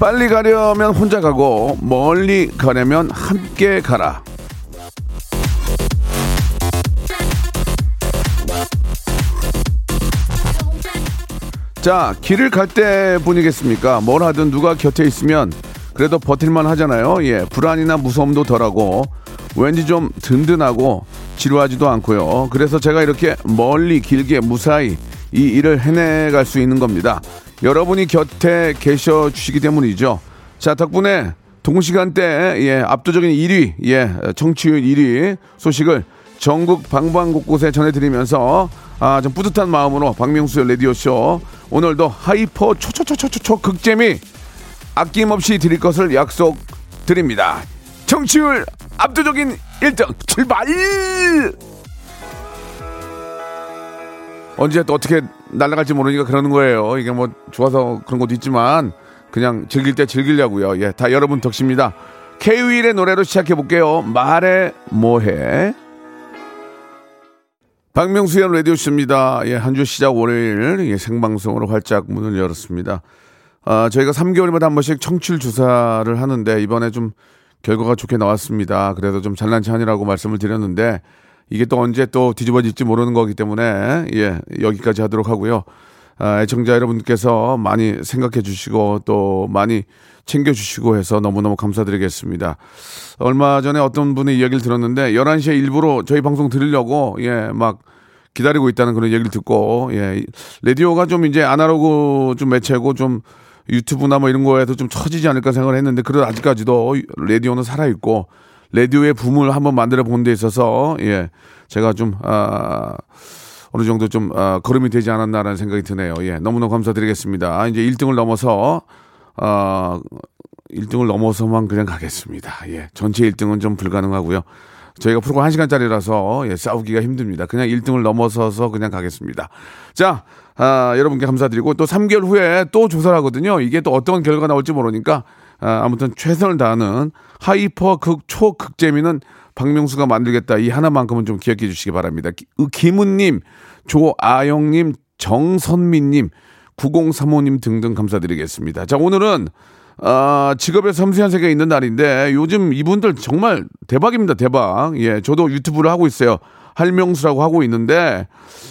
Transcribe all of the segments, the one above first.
빨리 가려면 혼자 가고 멀리 가려면 함께 가라. 자, 길을 갈 때 뿐이겠습니까? 뭘 하든 누가 곁에 있으면 그래도 버틸만 하잖아요. 예, 불안이나 무서움도 덜하고 왠지 좀 든든하고 지루하지도 않고요. 그래서 제가 이렇게 멀리 길게 무사히 이 일을 해내갈 수 있는 겁니다. 여러분이 곁에 계셔 주시기 때문이죠. 자, 덕분에 동시간대 예, 압도적인 1위, 예, 청취율 1위 소식을 전국 방방 곳곳에 전해드리면서 아, 좀 뿌듯한 마음으로 박명수의 라디오쇼 오늘도 hyper 초초초초초 극재미 아낌없이 드릴 것을 약속드립니다. 청취율 압도적인 1등 출발! 언제 또 어떻게 날아갈지 모르니까 그러는 거예요. 이게 뭐 좋아서 그런 것도 있지만 그냥 즐길 때 즐기려고요. 예, 다 여러분 덕십니다. K-윌의 노래로 시작해 볼게요. 말해 뭐해. 박명수의 라디오쇼입니다. 예, 한 주 시작 월요일 예, 생방송으로 활짝 문을 열었습니다. 아, 저희가 3개월마다 한 번씩 청취율 조사를 하는데 이번에 좀 결과가 좋게 나왔습니다. 그래도 좀 잘난 체하니라고 말씀을 드렸는데 이게 또 언제 또 뒤집어질지 모르는 거기 때문에 예, 여기까지 하도록 하고요. 아, 애청자 여러분께서 많이 생각해 주시고 또 많이 챙겨 주시고 해서 너무너무 감사드리겠습니다. 얼마 전에 어떤 분의 이야기를 들었는데 11시에 일부러 저희 방송 들으려고 예, 막 기다리고 있다는 그런 얘기를 듣고 예, 라디오가 좀 이제 아날로그 좀 매체고 좀 유튜브나 뭐 이런 거에도 좀 처지지 않을까 생각을 했는데 그래도 아직까지도 라디오는 살아 있고 라디오의 붐을 한번 만들어 본 데 있어서 예, 제가 좀 아, 어느 정도 좀 아, 걸음이 되지 않았나라는 생각이 드네요. 예, 너무너무 감사드리겠습니다. 이제 1등을 넘어서 아, 1등을 넘어서만 그냥 가겠습니다. 예, 전체 1등은 좀 불가능하고요. 저희가 프로가 1시간짜리라서 예, 싸우기가 힘듭니다. 그냥 1등을 넘어서서 그냥 가겠습니다. 자, 아, 여러분께 감사드리고 또 3개월 후에 또 조사를 하거든요. 이게 또 어떤 결과가 나올지 모르니까 아, 아무튼 최선을 다하는 hyper 극 초극재미는 박명수가 만들겠다. 이 하나만큼은 좀 기억해 주시기 바랍니다. 김은님, 조아영님, 정선미님, 9035님 등등 감사드리겠습니다. 자, 오늘은 아, 직업의 섬세한 세계에 있는 날인데 요즘 이분들 정말 대박입니다. 대박. 예, 저도 유튜브를 하고 있어요. 할명수라고 하고 있는데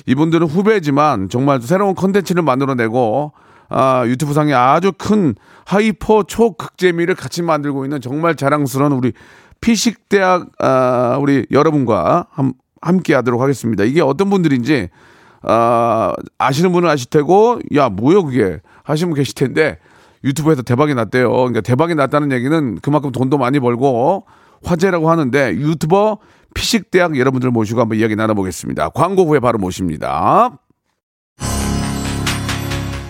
이분들은 후배지만 정말 새로운 컨텐츠를 만들어내고 아, 유튜브 상에 아주 큰 hyper 초극재미를 같이 만들고 있는 정말 자랑스러운 우리 피식대학 아, 우리 여러분과 함, 함께 하도록 하겠습니다. 이게 어떤 분들인지 아, 아시는 분은 아실 테고 야 뭐요 그게 하시는 분 계실 텐데 유튜브에서 대박이 났대요. 그러니까 대박이 났다는 얘기는 그만큼 돈도 많이 벌고 화제라고 하는데 유튜버 피식대학 여러분들 모시고 한번 이야기 나눠보겠습니다. 광고 후에 바로 모십니다.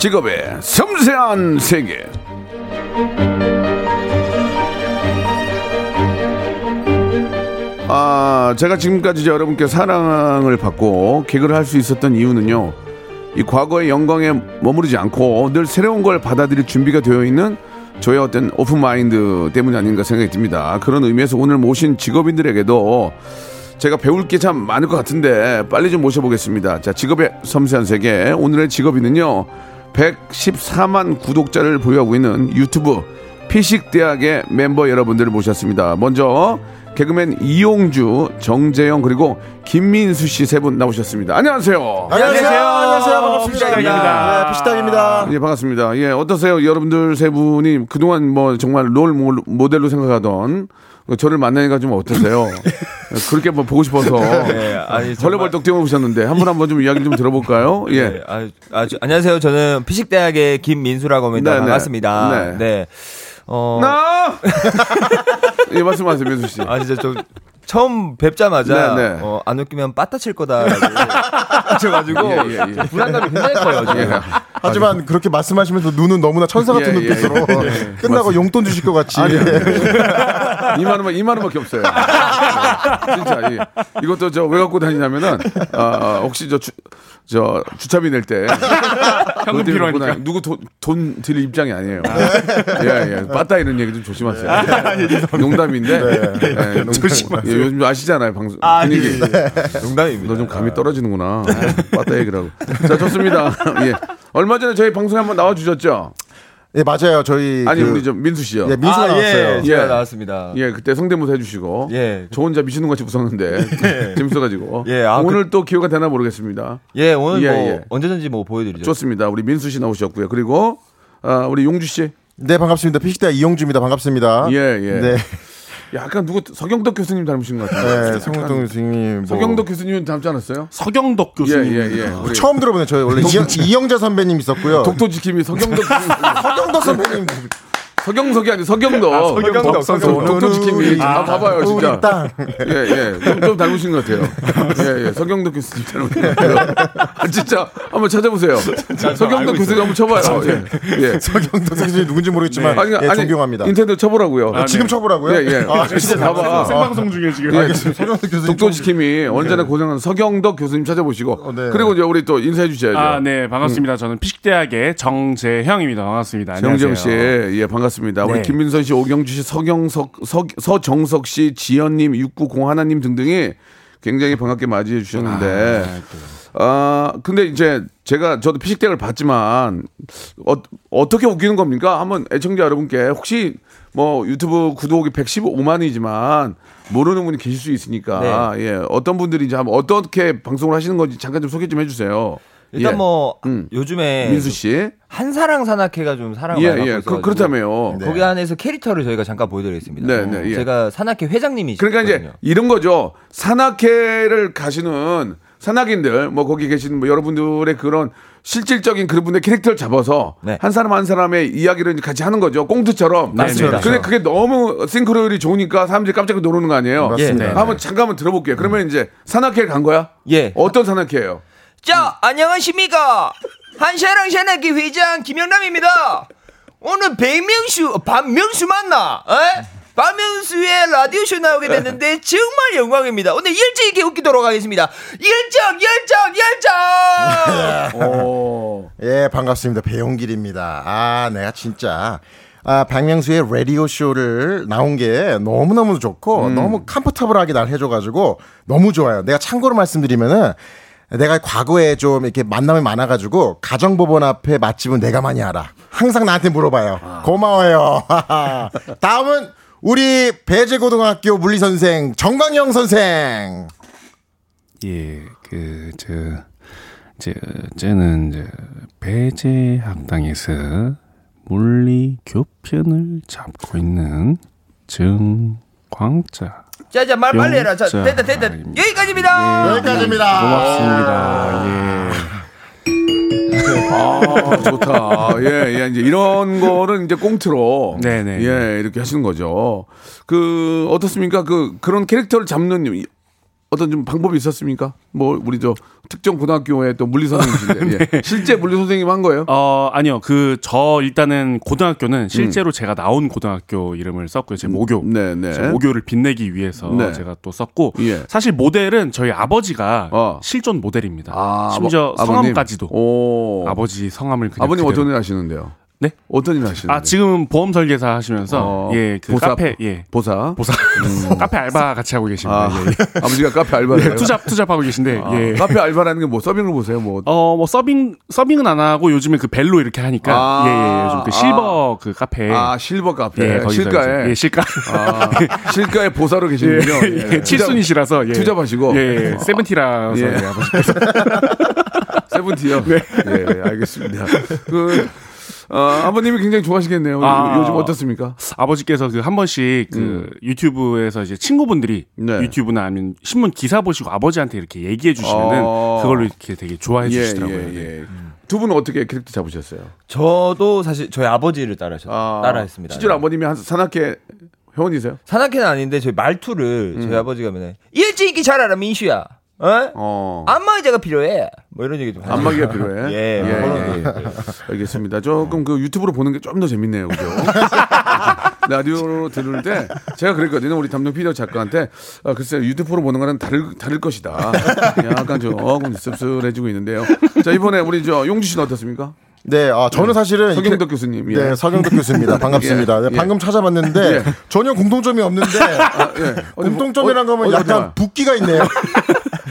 직업의 섬세한 세계. 아, 제가 지금까지 여러분께 사랑을 받고 개그를 할 수 있었던 이유는요. 이 과거의 영광에 머무르지 않고 늘 새로운 걸 받아들일 준비가 되어 있는 저의 어떤 오픈 마인드 때문이 아닌가 생각이 듭니다. 그런 의미에서 오늘 모신 직업인들에게도 제가 배울 게 참 많을 것 같은데 빨리 좀 모셔보겠습니다. 자, 직업의 섬세한 세계. 오늘의 직업인은요. 114만 구독자를 보유하고 있는 유튜브 피식대학의 멤버 여러분들을 모셨습니다. 먼저 개그맨 이용주, 정재영 그리고 김민수 씨 세 분 나오셨습니다. 안녕하세요. 안녕하세요. 안녕하세요. 반갑습니다. 피식당입니다. 네, 피식당입니다. 예, 반갑습니다. 예, 어떠세요? 여러분들 세 분이 그동안 뭐 정말 롤 모- 모델로 생각하던 저를 만나니까 좀 어떠세요? 그렇게 뭐 보고 싶어서 네, 아니, 정말- 헐레벌떡 뛰어오셨는데 한 분 한 번 좀 이야기 좀 들어볼까요? 예. 네, 아, 아, 저- 안녕하세요. 저는 피식대학의 김민수라고 합니다. 네, 네. 반갑습니다. 네. 네. 어, 나! 예, 말씀하세요, 민수 씨. 아, 진짜 좀, 처음 뵙자마자, 네, 네. 어, 안 웃기면 빠따 칠 거다라고 하셔가지고, 예, 예, 예. 불안감이 굉장히 커요, 지금. 예. 하지만 그렇게 말씀하시면서 눈은 너무나 천사 같은 예, 예, 눈빛으로 예. 끝나고 용돈 주실 것 같이. 아니요. 2만 원만 2만 원밖에 없어요. 네, 진짜 이, 이것도 저 왜 갖고 다니냐면은 아, 아, 혹시 저, 주, 저 주차비 낼 때 현금 필요하니까 누구 돈, 돈 드릴 입장이 아니에요. 예, 예. 빠따 이런 얘기 좀 조심하세요. 농담인데 예, 조심하세요. 예, 요즘 아시잖아요 방송 분위기. 농담입니다. 너 좀 감이 떨어지는구나. 빠따 얘기를 하고. 자, 좋습니다. 예. 얼마 전에 저희 방송에 한번 나와 주셨죠? 예, 맞아요. 저희 아니, 그- 우리 저 민수 씨요. 예, 민수가 아, 나왔어요. 예, 예. 나왔습니다. 예, 그때 성대모사 해주시고. 예. 저 혼자 미치는 것 같이 웃었는데. 재밌어가지고. 예, 아, 오늘 또 기회가 되나 모르겠습니다. 예, 오늘 예, 뭐, 예. 언제든지 뭐 보여드리죠. 좋습니다. 우리 민수 씨 나오셨고요. 그리고, 아, 우리 용주 씨. 네, 반갑습니다. 피식대학 이용주입니다. 반갑습니다. 예, 예. 네. 약간 누구, 서경덕 교수님 닮으신 것 같아요. 네, 성동 교수님. 뭐 서경덕 교수님 닮지 않았어요? 서경덕 예, 교수님. 예, 예. 우리 처음 들어보네요. 저희 원래 이영, 이영자 선배님 있었고요. 독도 지킴이 서경덕 교수님. 서경덕 선배님. 서경석이 아니고 서경덕. 서경덕, 서경덕. 독도 지킴이. 아, 봐봐요, 진짜. 예, 예. 좀, 좀 닮으신 것 같아요. 예, 예. 서경덕 교수님 닮으신 것 같아요. 아, 진짜. 한번 찾아보세요. 서경덕 교수님 한번 쳐봐요. 예. 예. 서경덕 교수님 누군지 모르겠지만 아니, 예, 아니, 존경합니다. 인터넷 쳐보라고요. 아, 지금 쳐보라고요? 예, 예. 아, 진짜 봐봐. 생방송 중에 지금. 예. 서경덕 교수님. 독도 지킴이 언제나 고생하는 서경덕 교수님 찾아보시고. 어, 네. 그리고 이제 우리 또 인사해 주셔야죠. 아, 네, 반갑습니다. 저는 피식대학의 정재형입니다. 반갑습니다. 정재영 씨, 예, 반갑습니다. 우리 네. 김민선 씨, 오경주 씨, 서경석, 서, 서정석 씨, 지연님, 6901님 등등이 굉장히 반갑게 맞이해 주셨는데, 아, 근데 이제 제가 저도 피식대학을 봤지만, 어, 어떻게 웃기는 겁니까? 한번 애청자 여러분께 혹시 뭐 유튜브 구독이 115만이지만 모르는 분이 계실 수 있으니까, 예, 어떤 분들인지 한번 어떻게 방송을 하시는 건지 잠깐 좀 소개 좀 해주세요. 일단 예. 뭐, 음. 요즘에. 민수 씨. 한사랑 산악회가 좀 사랑을 예, 받고 예. 있어가지고 그, 그렇다며요. 거기 안에서 캐릭터를 저희가 잠깐 보여드리겠습니다. 네, 네, 예. 제가 산악회 회장님이시거든요. 그러니까 이제 이런 거죠. 산악회를 가시는 산악인들, 뭐 거기 계신 뭐 여러분들의 그런 실질적인 그분의 캐릭터를 잡아서 네. 한 사람 한 사람의 이야기를 이제 같이 하는 거죠. 꽁트처럼. 맞습니다. 근데 그게 너무 싱크로율이 좋으니까 사람들이 깜짝 놀라는 거 아니에요. 맞습니다. 예, 네. 한번 잠깐만 들어볼게요. 그러면 이제 산악회를 간 거야? 예. 어떤 산악회예요? 자, 안녕하십니까. 한샤랑 샤나기 회장 김영남입니다. 오늘 백명수, 박명수 맞나? 에? 박명수의 라디오쇼 나오게 됐는데 정말 영광입니다. 오늘 일찍 이렇게 웃기도록 하겠습니다. 열정, 열정, 열정! 어. 예, 반갑습니다. 배용길입니다. 아, 내가 진짜 아, 박명수의 라디오 쇼를 나온 게 너무너무 좋고 너무 컴포터블하게 날 해줘가지고 너무 좋아요. 내가 참고로 말씀드리면은 내가 과거에 좀 이렇게 만남이 많아가지고 가정법원 앞에 맛집은 내가 많이 알아. 항상 나한테 물어봐요. 고마워요. 다음은 우리 배제고등학교 물리 선생 정광영 선생. 예, 그, 저, 저, 저는, 저, 배제 학당에서 물리 교편을 잡고 있는 정광자. 자, 자, 말 빨리 해라. 자, 영자 됐다, 됐다. 아닙니다. 여기까지입니다. 여기까지입니다. 고맙습니다. 예. 아, 좋다. 예, 예, 이제 이런 거는 이제 꽁트로. 네네. 예, 이렇게 하시는 거죠. 그, 어떻습니까? 그, 그런 캐릭터를 잡는 이- 어떤 좀 방법이 있었습니까? 뭐, 우리 저 특정 고등학교에 또 물리 선생님이신데. 예. 실제 물리 선생님 한 거예요? 어, 아니요. 그, 저 일단은 고등학교는 실제로 제가 나온 고등학교 이름을 썼고요. 제 모교. 네, 네. 제 모교를 빛내기 위해서 네. 제가 또 썼고. 예. 사실 모델은 저희 아버지가 어. 실존 모델입니다. 아, 심지어 아버- 아버님? 성함까지도. 오. 아버지 성함을 그냥. 아버님. 어떤 일 하시는데요? 네? 어떤 일 하시는데? 아, 지금은 보험 설계사 하시면서, 어, 예, 그 보사- 카페, 예. 보사. 보사. 카페 알바 같이 하고 계십니다. 아, 예, 예. 아버지가 카페 알바를 예, 투잡, 투잡 하고 계신데, 아, 예. 카페 알바라는 게 뭐 서빙을 보세요? 뭐 어, 뭐, 서빙, 서빙은 안 하고 요즘에 그 벨로 이렇게 하니까, 아, 예, 예, 요즘 그 실버 그 카페. 아, 실버 카페. 예, 실가에. 예, 실가. 아, 실가에 보사로 계시는군요. 예, 예, 칠순이시라서, 예. 투잡하시고. 예, 예, 세븐티라서, 예. 예, 아버지께서. 세븐티요? 네. 예, 알겠습니다. 그, 어, 아버님이 굉장히 좋아하시겠네요. 아. 요즘 어떻습니까? 아버지께서 그 한 번씩 그 유튜브에서 이제 친구분들이 음. 네. 유튜브나 아니면 신문 기사 보시고 아버지한테 이렇게 얘기해 주시면은 어. 그걸로 이렇게 되게 좋아해 예, 주시더라고요. 예, 네. 예. 두 분은 어떻게 캐릭터 잡으셨어요? 저도 사실 저희 아버지를 따라했, 아, 따라했습니다. 실제로 아버님이 한 산악회 회원이세요? 산악회는 아닌데 저희 말투를 음. 저희 아버지가 맨날 일찍이 잘하라 민슈야. 어? 어. 안마의자가 필요해. 뭐 이런 얘기 좀 하죠. 안마기가 필요해. 예, 예, 뭐 예. 거. 알겠습니다. 조금 그 유튜브로 보는 게 좀 더 재밌네요. 그죠? 라디오로 들을 때 제가 그랬거든요. 우리 담당 피디어 작가한테 아, 글쎄 유튜브로 보는 거는 다를, 다를 것이다. 약간 조금 씁쓸해지고 있는데요. 자, 이번에 우리 저 용주 씨는 어떻습니까? 네, 아, 저는 사실은 서경덕 이렇게- 교수님. 예. 네, 서경덕 교수입니다. 반갑습니다. 예, 네, 예. 방금 찾아봤는데 예. 전혀 공통점이 없는데 예. 어디 공통점이란 뭐- 거면 어디 약간 봐. 붓기가 있네요.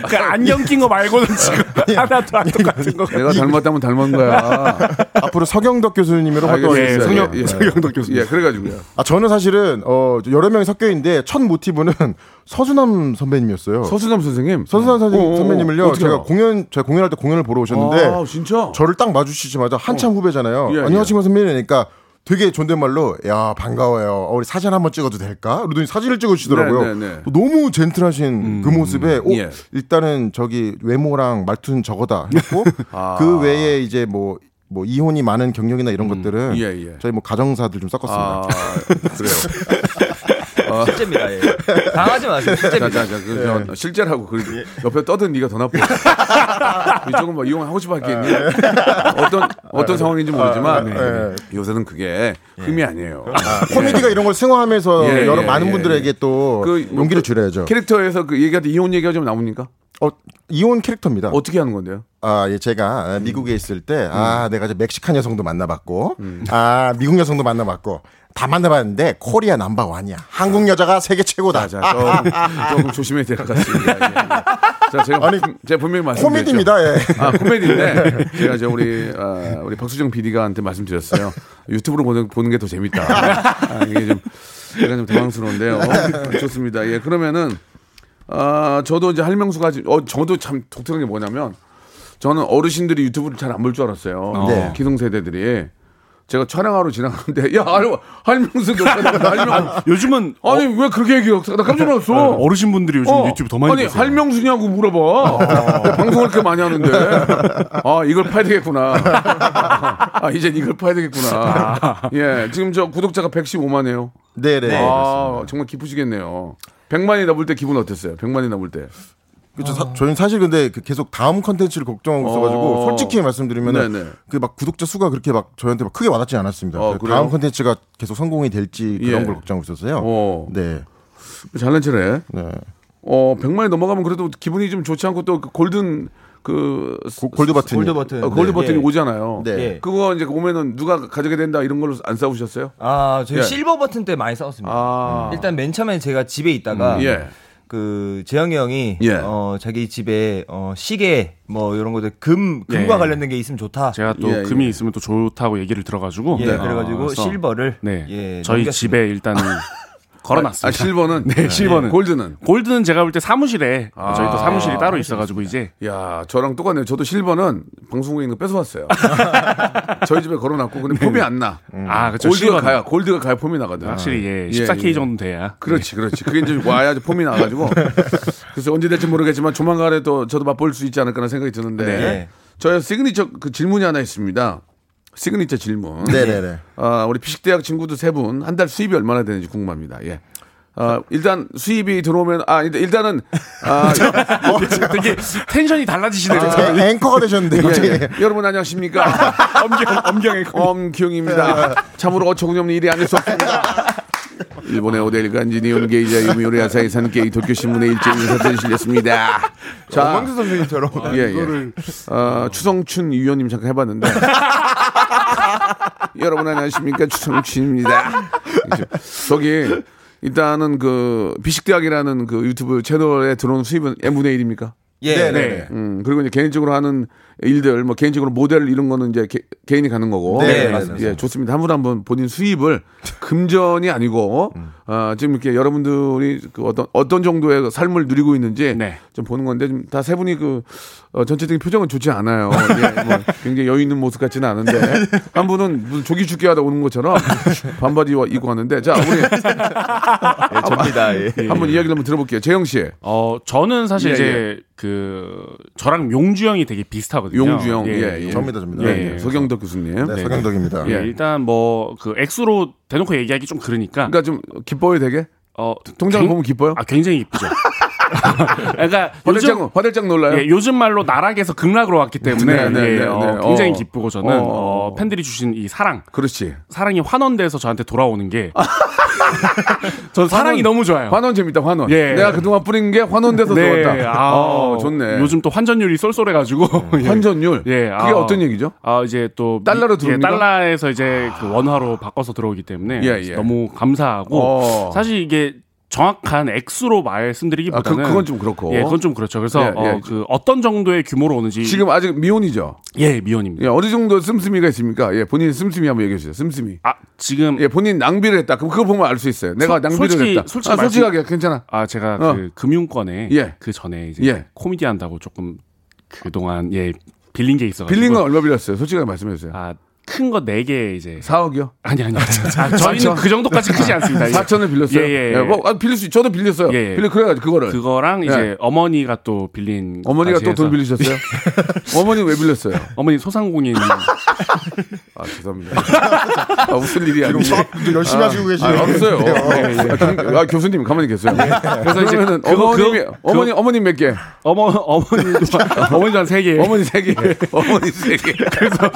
그 안경 낀 거 말고는 지금 하나도 안 똑같은 거 같아요. 내가 닮았다면 닮은 거야. 앞으로 서경덕 교수님으로 알겠습니다. 활동하겠어요. 성경- 예, 예. 서경덕 교수님. 예, 그래가지고요. 아, 저는 사실은 어, 여러 명이 섞여 있는데 첫 모티브는 서수남 선배님이었어요. 서수남 선생님. 서수남 선생님, 어, 어, 선배님을요. 어떻게 제가? 공연 제가 공연할 때 공연을 보러 오셨는데 아, 진짜? 저를 딱 마주치자마자 한참 후배잖아요. 예, 안녕하십니까 선배님이니까 되게 존댓말로 야 반가워요. 어, 우리 사진 한번 찍어도 될까? 그러더니 사진을 찍어주시더라고요. 네, 네, 네. 너무 젠틀하신 그 모습에 오, 예. 일단은 저기 외모랑 말투는 저거다 했고 아. 그 외에 이제 뭐뭐 이혼이 많은 경력이나 이런 것들은 예, 예. 저희 뭐 가정사들 좀 섞었습니다. 아, 그래요. 실제입니다. 예. 당하지 마세요. 자, 실제입니다. 자, 자, 그, 저, 실제라고, 그, 옆에 떠든 네가 더 나빠. 이쪽은 뭐 이용하고 싶어 했겠니? 어떤, 어떤 상황인지 모르지만, 네. 요새는 그게 흠이 아니에요. 코미디가 이런 걸 승화하면서 예, 여러 예, 많은 예, 분들에게 또 그, 뭐, 용기를 그 줄여야죠. 캐릭터에서 그 얘기할 때 이혼 얘기가 좀 나옵니까? 어, 이혼 캐릭터입니다. 어떻게 하는 건데요? 아, 예, 제가 음. 아, 미국에 있을 때, 아, 내가 이제 멕시칸 여성도 만나봤고, 아, 미국 여성도 만나봤고, 다 만나봤는데, 코리아 넘버원이야. 한국 여자가 세계 최고다. 자, 조금, 조금 조심해야 될 것 같습니다. 예, 예. 자, 제가, 아니, 제가 분명히 말씀드렸죠. 코미디입니다, 예. 아, 코미디인데 제가 이제 우리 아, 우리 박수정 PD가한테 말씀드렸어요. 유튜브로 보는 보는 게 더 재밌다. 아, 이게 좀 약간 좀 당황스러운데요. 좋습니다. 예, 그러면은 아, 저도 이제 할명수가 지- 어 저도 참 독특한 게 뭐냐면 저는 어르신들이 유튜브를 잘 안 볼 줄 알았어요. 네. 기성세대들이 제가 촬영하러 지나가는데 야 할, 할명수 녹화다 할명 요즘은 아니 왜 그렇게 얘기해? 나 깜짝 놀랐어. 어르신 분들이 요즘 어, 유튜브 더 많이 아니 보세요. 할명수냐고 물어봐. 내가 방송을 그렇게 많이 하는데 아 이걸 파야 되겠구나. 아 이제 이걸 파야 되겠구나. 예 지금 저 구독자가 115만이에요. 네네. 아 정말 기쁘시겠네요. 100만이 넘을 때 기분 어땠어요? 100만이 넘을 때. 그렇죠. 사- 저희는 사실 근데 그 계속 다음 컨텐츠를 걱정하고 있어가지고 어. 솔직히 말씀드리면 네네. 그막 구독자 수가 그렇게 막 저희한테 막 크게 와닿지 않았습니다. 어, 그? 다음 컨텐츠가 계속 성공이 될지 그런 예. 걸 걱정하고 있었어요. 어 네. 잘난 체네. 네. 어 100만이 넘어가면 그래도 기분이 좀 좋지 않고 또 그 골든 그 고- 골드 버튼. 골드 버튼. 어, 골드 네. 버튼이 예. 오잖아요. 네. 예. 그거 이제 오면은 누가 가져게 된다 이런 걸로 안 싸우셨어요? 아, 저희 예. 실버 버튼 때 많이 싸웠습니다. 아. 일단 맨 처음에 제가 집에 있다가 음, 예. 그 재영이 형이 예. 어 자기 집에 어 시계 뭐 이런 것들 금 금과 예. 관련된 게 있으면 좋다. 제가 또 예, 금이 예. 있으면 또 좋다고 얘기를 들어가지고 예, 네. 그래가지고 실버를 네 예, 저희 넘겼습니다. 집에 일단은 걸어놨습니다. 아, 실버는 네, 실버는. 골드는 골드는 제가 볼 때 사무실에 아. 저희 또 사무실이 따로 있어가지고 이제 야 저랑 똑같네요. 저도 실버는 방송국에 있는 거 뺏어왔어요. 저희 집에 걸어놨고 근데 폼이 안 나. 아 그렇죠. 골드가 실버는 가야 골드가 가야 폼이 나거든. 확실히 예, 예, 14K 예. 정도 돼야 그렇지, 그렇지. 그게 이제 와야 폼이 나가지고. 그래서 언제 될지 모르겠지만 조만간에 또 저도 맛볼 수 있지 않을까라는 생각이 드는데. 네. 저희 시그니처 그 질문이 하나 있습니다. 시그니처 질문. 네네네. 아, 우리 피식대학 친구들 세 분 한 달 수입이 얼마나 되는지 궁금합니다. 예. 아, 일단 수입이 들어오면 아 일단- 일단은 아, 되게 텐션이 달라지시네요. 애- 앵커가 되셨는데 예. 예. 여러분 안녕하십니까? 엄경 엄경의 엄경입니다. 참으로 어처구니없는 일이 아닐 수 없습니다. 일본의 오데일 간지 니온 게이자 유미오리 아사히 산 게이 도쿄 신문의 일제 인사들이 실렸습니다. 자, 엄광수 선생님처럼. 예, 예. 어, 추성춘 위원님 잠깐 해봤는데. 여러분 안녕하십니까 추성춘입니다. 저기 일단은 그 비식대학이라는 그 유튜브 채널에 들어오는 수입은 n분의 1입니까? 예. 네 네. 음, 그리고 이제 개인적으로 하는 일들, 뭐 개인적으로 모델 이런 거는 이제 개, 개인이 가는 거고. 네, 예, 맞습니다. 예, 좋습니다. 한 분 한 분 본인 수입을 금전이 아니고, 아, 지금 이렇게 여러분들이 그 어떤, 어떤 정도의 그 삶을 누리고 있는지 네. 좀 보는 건데, 좀 다 세 분이 그, 어, 전체적인 표정은 좋지 않아요. 예, 뭐 굉장히 여유 있는 모습 같지는 않은데, 한 분은 무슨 조기 죽게 하다 오는 것처럼 반바지 입고 왔는데, 자, 우리 예, 접니다. 예. 한번 이야기를 한번 들어볼게요. 재영 씨. 어 저는 사실 예, 이제 그 저랑 용주 형이 되게 비슷하거든요. 용주영, 예, 예. 접니다, 접니다. 예, 예. 예. 서경덕 교수님. 네, 서경덕입니다. 예, 일단 뭐 그 액수로 대놓고 얘기하기 좀 그러니까 그러니까 좀 기뻐요, 되게? 어 통장을 굉- 보면 기뻐요? 아 굉장히 기쁘죠. 그러니까 요즘 화들짝, 화들짝 놀라요? 예, 요즘 말로 나락에서 극락으로 왔기 때문에 네, 네, 예, 네, 어, 네. 굉장히 어. 기쁘고 저는 어. 어, 팬들이 주신 이 사랑, 그렇지. 사랑이 환원돼서 저한테 돌아오는 게, 전 사랑이 환원- 너무 좋아요. 환원 재밌다, 환원. 예. 내가 그동안 뿌린 게 환원돼서 네, 들어왔다. 아, 어, 좋네. 요즘 또 환전율이 쏠쏠해가지고 예. 환전율. 예, 그게 아, 어떤 얘기죠? 아 이제 또 달러로 미- 들어옵니까? 예, 달러에서 이제 그 원화로 바꿔서 들어오기 때문에 예, 예. 너무 감사하고 어. 사실 이게 정확한 액수로 말씀드리기보다는 아, 그- 그건 좀 그렇고. 예, 그건 좀 그렇죠. 그래서 예, 예. 어, 그 어떤 정도의 규모로 오는지 지금 아직 미혼이죠? 예 미연입니다. 예, 어느 정도 씀씀이가 있습니까? 예, 본인 씀씀이 한번 얘기해 주세요. 씀씀이. 아 지금 예, 본인 낭비를 했다. 그럼 그거 보면 알 수 있어요. 내가 솔- 낭비를 솔직히- 했다. 솔직히 아, 말씀- 솔직하게 괜찮아. 아 제가 어. 그 금융권에 예. 그 전에 이제 예. 코미디 한다고 조금 그동안 예 빌린 게 있어. 빌린 건 얼마 빌렸어요? 솔직하게 말씀해 주세요. 아 큰거네개 이제 4억이요? 아니 아니 아, 저희는 그 정도까지 크지 않습니다. 예. 4천을 빌렸어요? 예, 예, 예. 뭐, 아, 빌릴 수, 저도 빌렸어요. 예, 예. 빌려, 그래가지고 그거를. 그거랑 이제 예. 어머니가 또 빌린 어머니가 또 돈. 빌리셨어요? 어머니 왜 빌렸어요? 어머니 소상공인 아, 죄송합니다. 아, 웃을 일이 아니에요. 좀 열심히 하시고 계시네요. 아, 없어요. 예, 예. 아, 경- 아, 교수님 가만히 계세요. 그래서 이제 그거- 어머님이 그거- 어머니 어머님 몇 개? 어머 어머니도 어머니도 한세 개. 어머니 세 개. 어머니 세 개. 그래서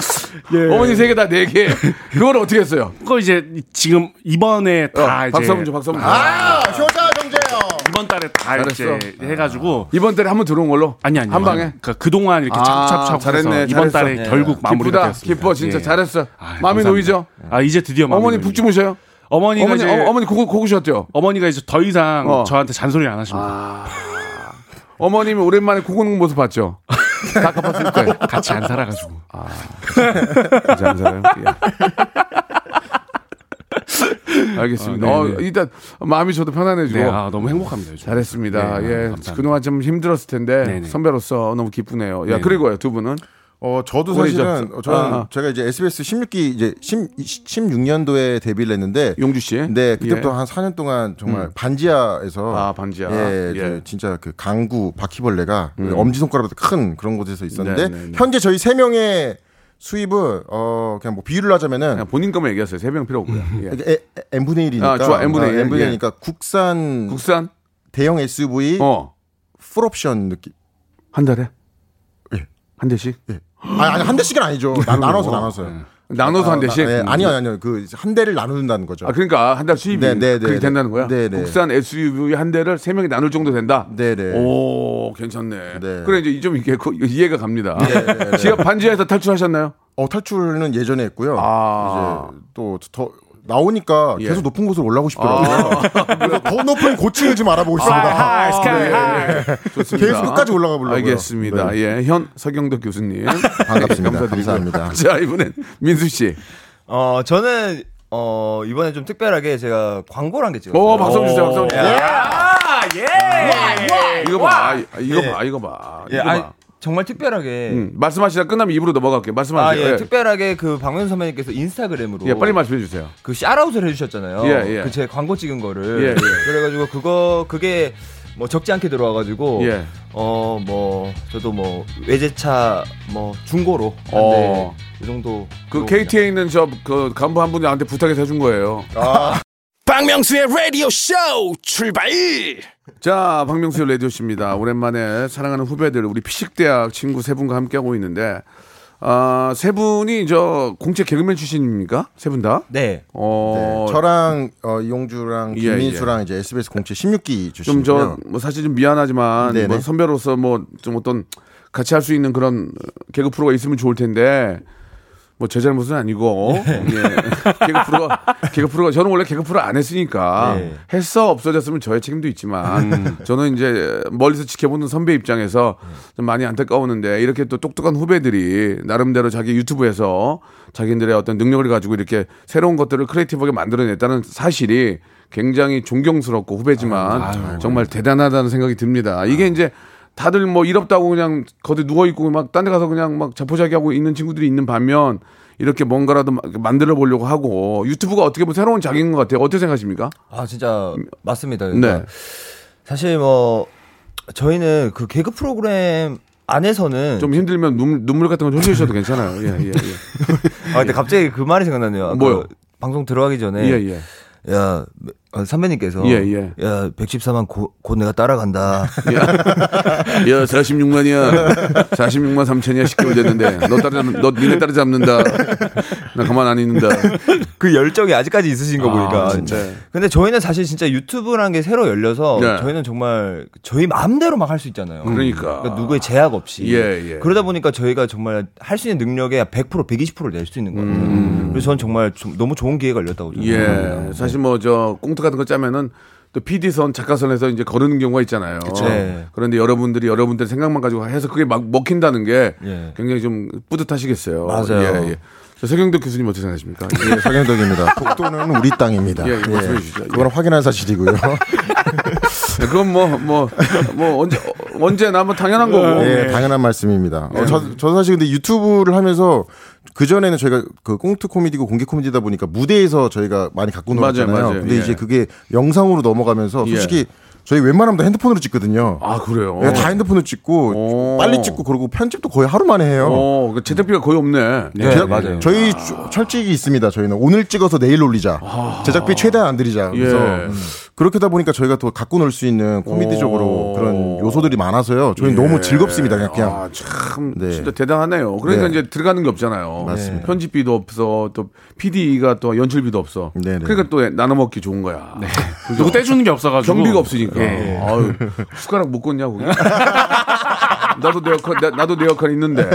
어머니 세 개다 네 개. 그걸 어떻게 했어요? 그거 이제 지금 이번에 다 어, 이제 한번 줘. 아, 효자 정재요. 이번 달에 다 잘했어. 이제 해가지고 이번 달에 한 번 들어온 걸로? 아니 아니 한 방에? 그 그동안 이렇게 아, 차곡차곡 잘했네, 이번 잘했어. 달에 네. 결국 마무리가 기쁘다. 되었습니다. 기뻐, 진짜 예. 잘했어. 아, 마음이. 놓이죠? 아 이제 드디어 어머니. 푹 주무셔요? 어머니가 어머니, 이제 어, 어머니 고고, 고구셨죠? 어머니가 이제 더 이상 어. 저한테 잔소리 안 하십니다. 아. 어머님이 오랜만에 고구는 모습 봤죠? 다 갚았을 때. 같이 안 살아가지고. 이제 안 살아요? 예. 알겠습니다. 아, 네, 어, 네. 일단 마음이 저도 편안해지고 네, 아, 너무 행복합니다. 요즘. 잘했습니다. 네, 예, 감사합니다. 그동안 좀 힘들었을 텐데 네, 네. 선배로서 너무 기쁘네요. 야 네, 네. 그리고요 두 분은 어, 저도 사실은 저- 저는 아, 아. 제가 이제 SBS 16기 이제 10, 16년도에 데뷔를 했는데 용주 씨. 네, 그때부터 예. 한 4년 동안 정말 음. 반지하에서 아 반지야. 예, 예. 그 진짜 그 강구 바퀴벌레가 엄지 손가락보다 큰 그런 곳에서 있었는데 네, 네, 네. 현재 저희 세 명의 수입은 어 그냥 뭐 비유를 하자면은 본인 것만 얘기하세요. 세 명 필요 없고요. 예. 에- 에- n분의 1이니까 아, 좋아. n분의 일, n분의 예. 1이니까 국산 국산 대형 SUV 어. 풀옵션 느낌. 한 달에 예. 한 대씩 아, 아니 한 대씩은 아니죠. 나, 나눠서 나눠서. 나눠서 한 대씩. 아, 예, 아니요, 아니요. 그 한 대를 나눈다는 거죠. 아 그러니까 한 달 수입이 네, 네, 네, 그렇게 네. 된다는 거야. 네, 네. 국산 SUV 한 대를 세 명이 나눌 정도 된다. 네, 네. 오 괜찮네. 네. 그래 이제 좀 이게 그- 이해가 갑니다. 네, 네, 네. 지하 반지하에서 탈출하셨나요? 어, 탈출은 예전에 했고요. 아. 이제 또 더 나오니까 예. 계속 높은 곳으로 올라가고 싶더라고요. 그래서 더 높은 고층을 좀 알아보고 있습니다. 아, sky high. 좋습니다. 계속 끝까지 올라가 보려고요. 알겠습니다. 네. 예, 현 서경덕 교수님 반갑습니다. 감사드리고요. 감사합니다. 자 이번엔 민수 씨. 어, 저는 어, 이번에 좀 특별하게 제가 광고를 한 게 찍었어요. 오 박수 주세요. 박수 주세요. 아, 예. 이거 봐, 아, 이거 예. 봐, 이거 봐. 예, 이거 봐. 정말 특별하게 음, 말씀하시다 끝나면 입으로 넘어갈게요. 아, 말씀하세요. 예, 예. 특별하게 그 박명수 선배님께서 인스타그램으로 예, 빨리 말씀해 주세요. 그 샤라웃을 해주셨잖아요. 예, 예. 그 제 광고 찍은 거를. 예, 예. 그래가지고 그거 그게 뭐 적지 않게 들어와가지고 예. 어뭐 저도 뭐 외제차 뭐 중고로 어. 이 정도 그 KT에 있는 저 그 간부 한 분이 나한테 부탁해서 해준 거예요. 박명수의 라디오 쇼 출발 자, 박명수의 라디오 씨입니다. 오랜만에 사랑하는 후배들 우리 피식대학 친구 세 분과 함께 하고 있는데 아, 세 분이 저 공채 개그맨 출신입니까? 세 분 다? 네. 어. 저랑 어, 이용주랑 예, 김민수랑 이제 SBS 공채 16기 좀 주시고요. 저뭐 사실 좀 미안하지만 네네. 뭐 선배로서 뭐 좀 어떤 같이 할 수 있는 그런 개그 프로가 있으면 좋을 텐데 뭐 제 잘못은 아니고 네. 예. 개그 프로가 개그 프로가 저는 원래 개그 프로 안 했으니까 네. 했어 없어졌으면 저의 책임도 있지만 음. 저는 이제 멀리서 지켜보는 선배 입장에서 좀 많이 안타까우는데 이렇게 또 똑똑한 후배들이 나름대로 자기 유튜브에서 자기들의 어떤 능력을 가지고 이렇게 새로운 것들을 크리에이티브하게 만들어냈다는 사실이 굉장히 존경스럽고 후배지만 정말 대단하다는 생각이 듭니다. 이게 이제 다들 뭐 일 없다고 그냥 거기 누워 있고 막 딴 데 가서 그냥 막 자포자기 하고 있는 친구들이 있는 반면 이렇게 뭔가라도 마- 만들어 보려고 하고 유튜브가 어떻게 보면 새로운 자기인 것 같아요. 어떻게 생각하십니까? 아 진짜 맞습니다. 그러니까 네. 사실 뭐 저희는 그 개그 프로그램 안에서는 좀 힘들면 눈, 눈물 같은 거 흘리셔도 괜찮아요. 예, 예, 예. 아 근데 갑자기 그 말이 생각나네요. 뭐요? 방송 들어가기 전에 예, 예. 야 어, 선배님께서 예, 예. 야 114만 고, 곧 내가 따라간다. 야, 46만이야. 46만 3천이야. 10개월 됐는데. 너 따라, 너 니네 따라 잡는다. 나 가만 안 있는다. 그 열정이 아직까지 있으신 거 보니까. 진짜. 근데 저희는 사실 진짜 유튜브라는 게 새로 열려서 네. 저희는 정말 저희 마음대로 막 할 수 있잖아요. 그러니까. 누구의 제약 없이. 예, 예. 그러다 보니까 저희가 정말 할 수 있는 능력의 100% 120%를 낼 수 있는 것 같아요. 그래서 저는 정말 좀 너무 좋은 기회가 열렸다고 저는 생각합니다. 음. 예. 사실 뭐 저 꽁트 같은 거 짜면은 또 PD선, 작가선에서 이제 거르는 경우가 있잖아요. 네. 그런데 여러분들이 여러분들 생각만 가지고 해서 그게 막 먹힌다는 게 예. 굉장히 좀 뿌듯하시겠어요. 맞아요. 예, 예. 저 서경덕 교수님 어떻게 생각하십니까? 예, 서경덕입니다. 복도는 우리 땅입니다. 예, 예, 말씀해 주시죠. 그건 확인한 사실이고요. 예, 그건 뭐, 뭐, 뭐, 언제, 언제나 뭐 당연한 거고. 예, 당연한 말씀입니다. 어, 저, 저 사실 근데 유튜브를 하면서 그 전에는 저희가 그 꽁트 코미디고 공개 코미디다 보니까 무대에서 저희가 많이 갖고 놀았잖아요. 맞아요, 맞아요. 근데 예. 이제 그게 영상으로 넘어가면서 솔직히 저희 웬만하면 다 핸드폰으로 찍거든요. 아, 그래요? 예, 다 핸드폰으로 찍고 오. 빨리 찍고 그러고 편집도 거의 하루 만에 해요. 어, 그 재택비가 거의 없네. 네, 제작- 맞아요. 저희 주- 철칙이 있습니다. 저희는 오늘 찍어서 내일 올리자. 제작비 최대한 안 들이자. 그래서 아. 예. 음. 그렇게 하다 보니까 저희가 더 갖고 놀 수 있는 코미디적으로 오. 그런 요소들이 많아서요. 저희 는 너무 즐겁습니다. 그냥, 그냥. 아, 참 네. 진짜 대단하네요. 그러니까 네. 이제 들어가는 게 없잖아요. 맞습니다. 편집비도 없어, 또 PD가 또 연출비도 없어. 네, 네. 그러니까 또 나눠 먹기 좋은 거야. 누구 떼주는 게 없어가지고 경비가 없으니까. 예. 아유, 숟가락 못 꽂냐고. 나도 내 역할, 나, 나도 내 역할 있는데.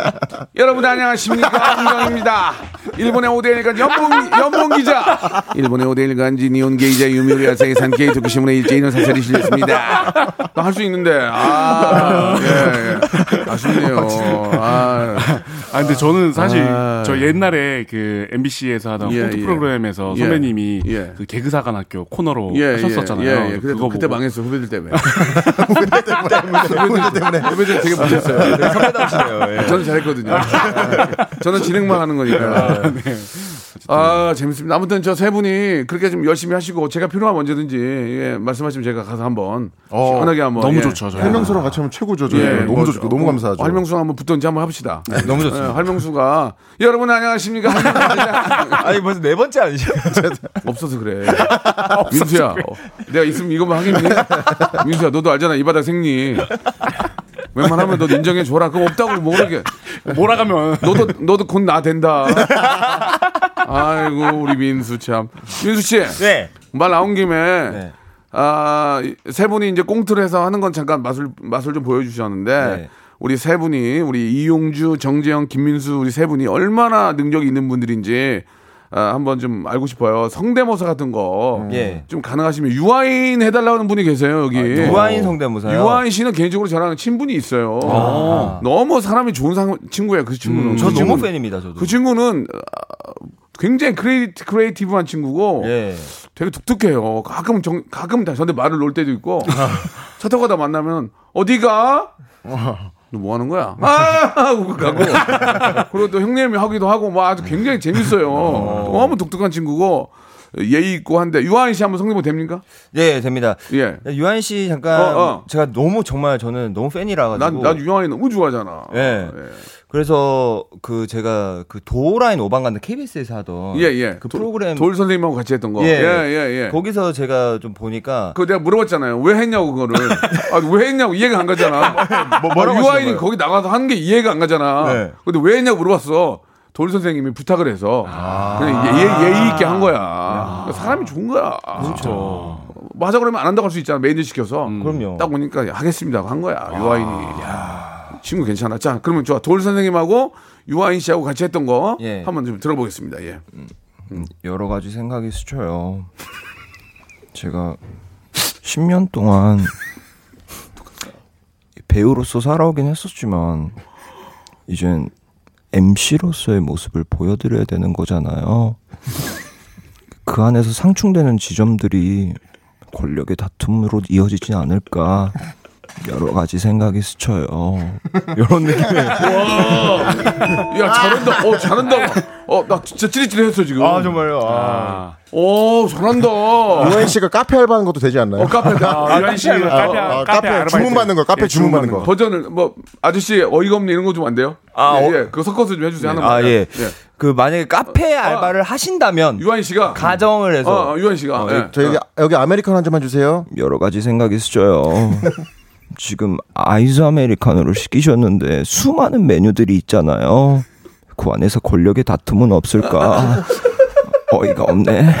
여러분 안녕하십니까. 김경입니다. 일본의 오데일간 연봉, 연봉 기자. 일본의 오데일간 지 니온 게이자 유미우리 아세이 산케이 도쿄신문의 일제인을 사설이 실렸습니다. 할 수 있는데. 아, 예, 예. 아쉽네요. 아, 아 근데 저는 사실 아. 저 옛날에 그 MBC에서 하던 예, 콘트 예. 프로그램에서 예. 선배님이 예. 그 개그사관 학교 코너로 예, 하셨었잖아요. 예, 예. 그거 그때 보고 망했어 후배들 때문에. 후배들 때문에. 후배들 되게 못했어요. 선배다우시네요. 저는 잘했거든요. 저는 진행만 하는 거니까. 아, 재밌습니다. 아무튼 저 세 분이 그렇게 좀 열심히 하시고 제가 필요하면 언제든지 예, 말씀하시면 제가 가서 한번 어, 시원하게 한번 너무 예. 좋죠. 저희. 할명수랑 같이 하면 최고죠. 저희. 예, 너무 뭐, 좋고 너무 감사하죠. 활명수 한번 붙던지 한번 합시다. 너무 좋습니다. 예, 활명수가 여러분 안녕하십니까? 아니 벌써 네 번째 아니죠? 없어서 그래. 민수야, 어, 내가 있으면 이것만 하겠니? 민수야, 너도 알잖아. 이 바닥 생리. 웬만하면 너 인정해 줘라. 그거 없다고 뭐 그렇게. 몰아가면 너도 너도 곧 나 된다. 아이고 우리 민수 참. 민수 씨. 네. 말 나온 김에 네. 아, 세 분이 이제 꽁트를 해서 하는 건 잠깐 맛을 맛을 좀 보여주셨는데 네. 우리 세 분이 우리 이용주, 정재영, 김민수 우리 세 분이 얼마나 능력이 있는 분들인지 아, 한번 좀 알고 싶어요. 성대모사 같은 거. 예. 좀 가능하시면 유아인 해달라는 분이 계세요 여기. 유아인 성대모사요. 유아인 씨는 개인적으로 저랑 친분이 있어요. 아. 너무 사람이 좋은 상, 친구예요. 그 친구는. 음, 그저 너무 친구는. 팬입니다. 저도. 그 친구는 아, 굉장히 creati-, creative한 친구고 예. 되게 독특해요. 가끔 정, 가끔 다 저한테 말을 놓을 때도 있고 차 타고 가다 만나면 어디가? 너뭐 하는 거야? 아! 하고 가고. 그리고 또 형님이 하기도 하고 뭐 아주 굉장히 재밌어요. 너무 독특한 친구고. 예의 있고 한데 유아인 씨 한번 성대모사 됩니까? 네, 됩니다. 예. 유아인 씨 잠깐 어, 어. 제가 너무 정말 저는 너무 팬이라 가지고 난, 난 유아인 너무 좋아하잖아. 예. 그래서 그 제가 그 도올아인 오방간다 KBS에서 하던 예, 예. 그 도- 프로그램 도올 선생님하고 같이 했던 거. 예. 예, 예, 예. 거기서 제가 좀 보니까 그거 내가 물어봤잖아요. 왜 했냐고 그거를. 아, 왜 했냐고 이해가 안 가잖아. 뭐, 뭐라고 아, 유아인이? 거기 나가서 한 게 이해가 안 가잖아. 네. 근데 왜 했냐고 물어봤어. 도올 선생님이 부탁을 해서 아. 그냥 예, 예의 있게 한 거야. 사람이 좋은 거야. 그렇죠. 맞아 그러면 안 한다고 할 수 있잖아. 매니저 시켜서. 그럼요. 딱 보니까 하겠습니다 한 거야. 유아인이. 야, 친구 괜찮아. 자, 그러면 좋아. 돌 선생님하고 유아인 씨하고 같이 했던 거 예. 한번 좀 들어보겠습니다. 예. 여러 가지 생각이 스쳐요. 제가 10년 동안 배우로서 살아오긴 했었지만 이젠 MC로서의 모습을 보여드려야 되는 거잖아요. 그 안에서 상충되는 지점들이 권력의 다툼으로 이어지진 않을까 여러 가지 생각이 스쳐요. 이런 느낌의 야, 잘한다. 어, 잘한다. 어, 나 진짜 찌릿찌릿했어, 지금. 아 정말요. 아. 오, 잘한다. 유아인 씨가 카페 알바하는 것도 되지 않나요? 어, 카페, 아, 유한 씨 카페, 아, 카페, 카페 아르바이트. 주문 받는 거, 카페 예, 주문 받는 거. 버전을, 뭐, 아저씨 어이가 없네 이런 거 좀 안 돼요? 아, 예, 어. 예. 그거 섞어서 좀 해주세요. 하나만. 아 예. 그 만약에 카페 알바를 하신다면 유한 씨가. 가정을 해서 어, 어, 유한 씨가. 어, 예. 저 여기, 여기 아메리카노 한 잔만 주세요. 여러 가지 생각이 스쳐요. 지금 아이스 아메리카노를 시키셨는데 수많은 메뉴들이 있잖아요. 그 안에서 권력의 다툼은 없을까? 어이가 없네.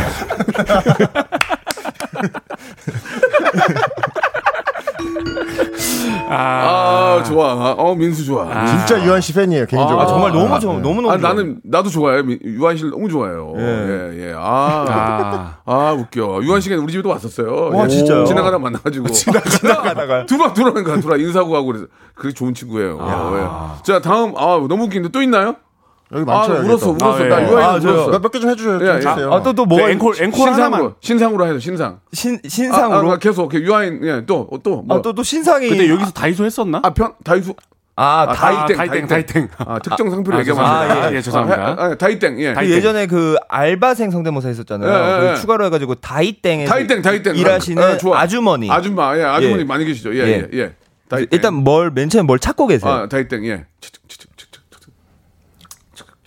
아, 좋아. 어, 민수 좋아. 진짜 유한 씨 팬이에요, 개인적으로. 아, 정말 너무 좋아. 너무 너무 아, 나는, 나도 좋아해. 미- 유한 씨를 너무 좋아해요. 예, 예. 아, 아, 웃겨. 유한 씨가 우리 집에도 왔었어요. 와, 예. 진짜요? 지나가다 만나가지고. 지나가다가. 두방 들어오니까 두라 인사하고 가고 그래서. 그게 좋은 친구예요. 예. 자, 다음, 아, 너무 웃긴데 또 있나요? 여기 아, 많죠. 여기 울었어, 또. 울었어. 아, 나 예. 유한 아. 울었어. 몇개 좀. 좀 예, 예. 주세요. 아, 또 또 뭐가 네, 앵콜 앵콜 신상으로, 하나만. 신상으로 해서 신상. 신 아, 신상으로 아, 계속 이렇게 유아인 예, 또 또 뭐. 아, 또, 또 신상이 근데 여기서 다이소 했었나? 아, 편 다이소 아, 아, 다이 다이땡, 다이땡, 다이땡. 다이땡. 아, 특정 상표를 아, 얘기하면. 아, 예, 죄송합니다. 아, 아, 다이땡. 예. 그 다이땡. 예전에 그 알바생 성대모사 했었잖아요. 예, 예, 그 예. 추가로 해가지고 다이땡에서 다이땡, 다이땡. 일하시는 아, 좋아. 아주머니. 아줌마, 예, 아주머니 예. 많이 계시죠. 예, 예, 예. 예. 다이땡. 일단 뭘 맨 처음에 뭘 찾고 계세요? 아, 다이땡, 예.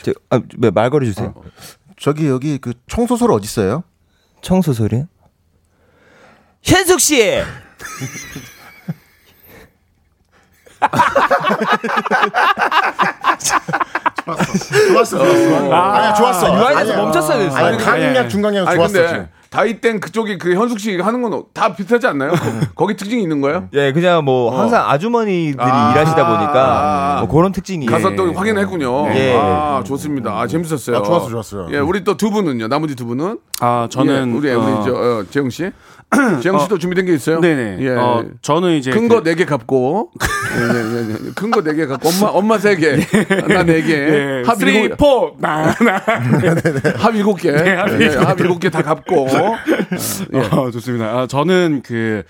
저, 아, 네, 말 걸어 주세요. 저기 여기 그 청소솔 어디 있어요? 청소 소리. 현숙 씨. 좋았어, 좋았어. 아니야, 좋았어. 유아인에서. 멈췄어야 됐어. 아니, 강약, 예. 중강약 좋았어. 근데 지금. 다이땡 그쪽이 그 현숙 씨 하는 건 다 비슷하지 않나요? 거기 특징이 있는 거예요? 예, 그냥 뭐 항상 아주머니들이 아. 일하시다 보니까 아. 뭐 그런 특징이 가서 또 확인했군요. 예. 아, 좋습니다. 아, 재밌었어요. 아, 좋았어, 좋았어요. 예, 우리 또 두 분은요. 나머지 두 분은 아 저는 예, 우리 어, 우리 저 어, 재영 씨. 재영 씨도 준비된 게 있어요? 네네. 예. 어, 저는 이제 큰 그- 거네개 갚고 큰거네개 갚고 엄마 엄마 세 개, 나네 개, 예, 합 쓰리, 일곱 포, 나, 나. 합 일곱 개, 네, 합 예, 일곱 합 일곱 개다 갚고 예. 어, 좋습니다. 아, 저는 그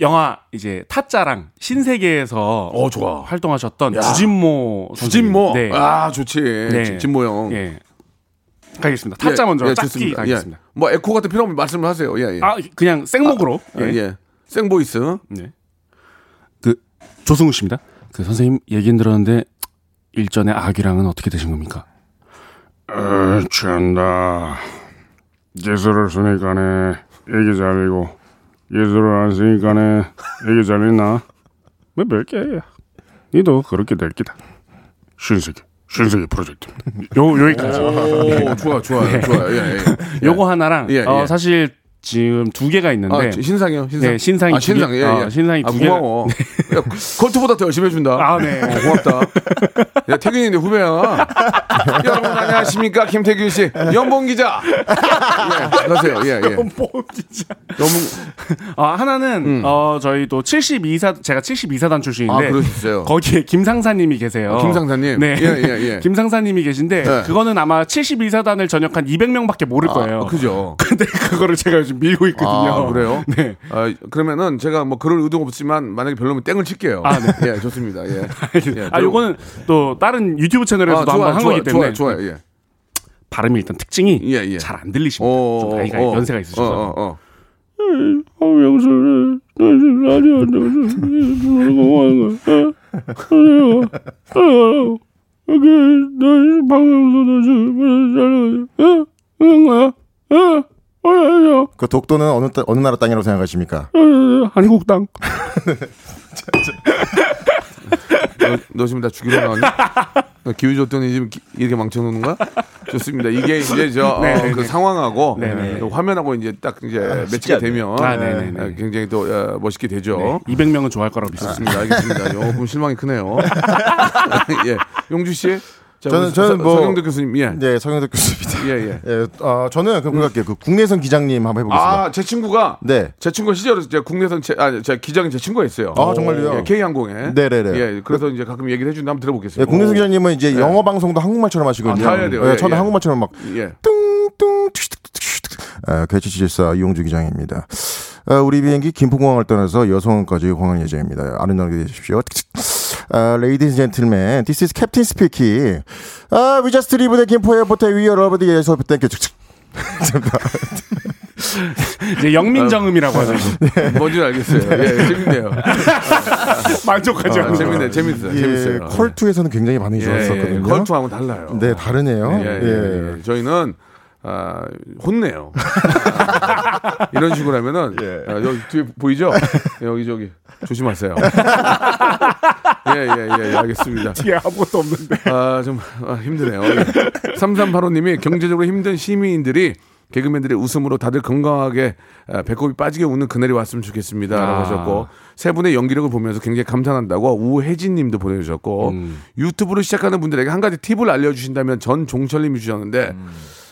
영화 이제 타짜랑 신세계에서 어, 좋아. 활동하셨던 야. 주진모 주진모. 네. 아 좋지, 네. 진모 형. 예. 가겠습니다. 타짜 예, 먼저 예, 짝기 좋습니다. 가겠습니다. 예. 뭐 에코 같은 필요 없으면 말씀을 하세요. 예, 예. 아 그냥 생목으로 아, 예. 생보이스. 네. 그 조승우 씨입니다. 그 선생님 얘기는 들었는데 일전에 아기랑은 어떻게 되신 겁니까? 어, 참다. 예술을 쓰니까네 얘기 잘리고 예술을 안 쓰니까네 얘기 잘리나? 뭐 별게야. 니도 그렇게 될 기다. 신세계 신세계 프로젝트. 요 여기까지. 오, 좋아, 좋아요, 좋아요. 예, 예. 요거 하나랑 예, 어, 예. 사실 지금 두 개가 있는데 아, 신상이요, 신상. 네, 신상이 아, 두 개- 신상, 예, 어, 예. 신상이 아, 두 고마워. 야, 콜트보다 더 열심히 해준다. 아, 네. 어, 고맙다. 야, 태균이네 후배야. 여러분 안녕하십니까 김태균 씨, 연봉 기자. 예, 가세요. 예, 예. 연봉 기자. 너무 아, 하나는 어 저희 또 72사 제가 72사단 출신인데 아, 그러셨어요. 거기에 김상사님이 계세요. 아, 김상사님? 네. 예, 예, 예. 김상사님이 계신데 네. 그거는 아마 72사단을 전역한 200명밖에 모를 거예요. 아, 그죠. 근데 그거를 제가 요즘 밀고 있거든요. 아, 그래요? 네. 아, 그러면은 제가 뭐 그럴 의도가 없지만 만약에 별로면 땡을 칠게요. 아, 네. 예, 좋습니다. 예. 예, 아, 요거는 또 다른 유튜브 채널에서도 아, 좋아요, 한번 한 거기 때문에 좋아요, 좋아요. 예. 발음이 일단 특징이 예, 예. 잘안 들리십니다. 어, 좀 나이가 어, 연세가 있으셔서. 어, 어, 어. 부르는 거 여기 너 박명수도 어? 그런 거야? 어? 어? 그 독도는 어느 따- 어느 나라 땅이라고 생각하십니까? 어? 한국 땅. 너, 너 지금 나 죽이러 나왔니? 너 기회 줬더니 지금 기- 이렇게 망쳐놓는 거야? 좋습니다. 이게 이제 저, 네, 어, 네, 그 네. 상황하고 네, 네. 또 화면하고 이제 딱 이제 매치가 되면 아, 네, 네, 네. 어, 굉장히 또 어, 멋있게 되죠. 200명은 좋아할 거라고 믿습니다. 좋습니다. 알겠습니다. 조금 실망이 크네요. 예. 용주 씨. 자, 저는 저는 서- 뭐 서경덕 교수님. 예. 네, 서경덕 교수입니다. 예, 예. 예, 어, 저는 그럼 그럴게요. 그 국내선 기장님 한번 해 보겠습니다. 아, 제 친구가 네. 제 친구 시절에 제가 국내선 제, 아, 제 기장이 제 친구가 있어요. 아, 정말요? 예, K항공에. 네 네 네. 예, 그래서 이제 가끔 얘기를 해 주는데 한번 들어보겠습니다. 예, 국내선 기장님은 이제 네. 영어 방송도 한국말처럼 하시거든요. 아, 다 해야 돼요. 예, 예, 저는 예. 한국말처럼 막 예. 뚱뚱. 아, 개치치질사 이용주 기장입니다. 아, 우리 비행기 김포공항을 떠나서 여성원까지 공항 예정입니다. 아는 나게 되십시오. 아, ladies and gentlemen, this is Captain speaking. 아, we just leave the 김포 airport we are over the airport. Thank you. 이제 영민정음이라고 하죠. 뭔지 알겠어요. 예, 재밌네요. 만족하죠. 아, 재밌네, 재밌어요. 예, 재밌어요. 컬투에서는 굉장히 많이 좋았었거든요. 예, 컬투하고 달라요. 네, 다르네요. 예, 예, 예. 저희는 아, 혼내요. 이런 식으로 하면은 아, 여기 뒤에 보이죠? 여기 저기 조심하세요. 예, 예, 예, 예, 알겠습니다. 뒤에 아무것도 없는데. 아, 좀 아, 힘드네요. 3385님이 경제적으로 힘든 시민들이 개그맨들의 웃음으로 다들 건강하게 아, 배꼽이 빠지게 웃는 그날이 왔으면 좋겠습니다. 라고 아. 하셨고 세 분의 연기력을 보면서 굉장히 감탄한다고 우혜진 님도 보내주셨고 음. 유튜브를 시작하는 분들에게 한 가지 팁을 알려주신다면 전 종철님이 주셨는데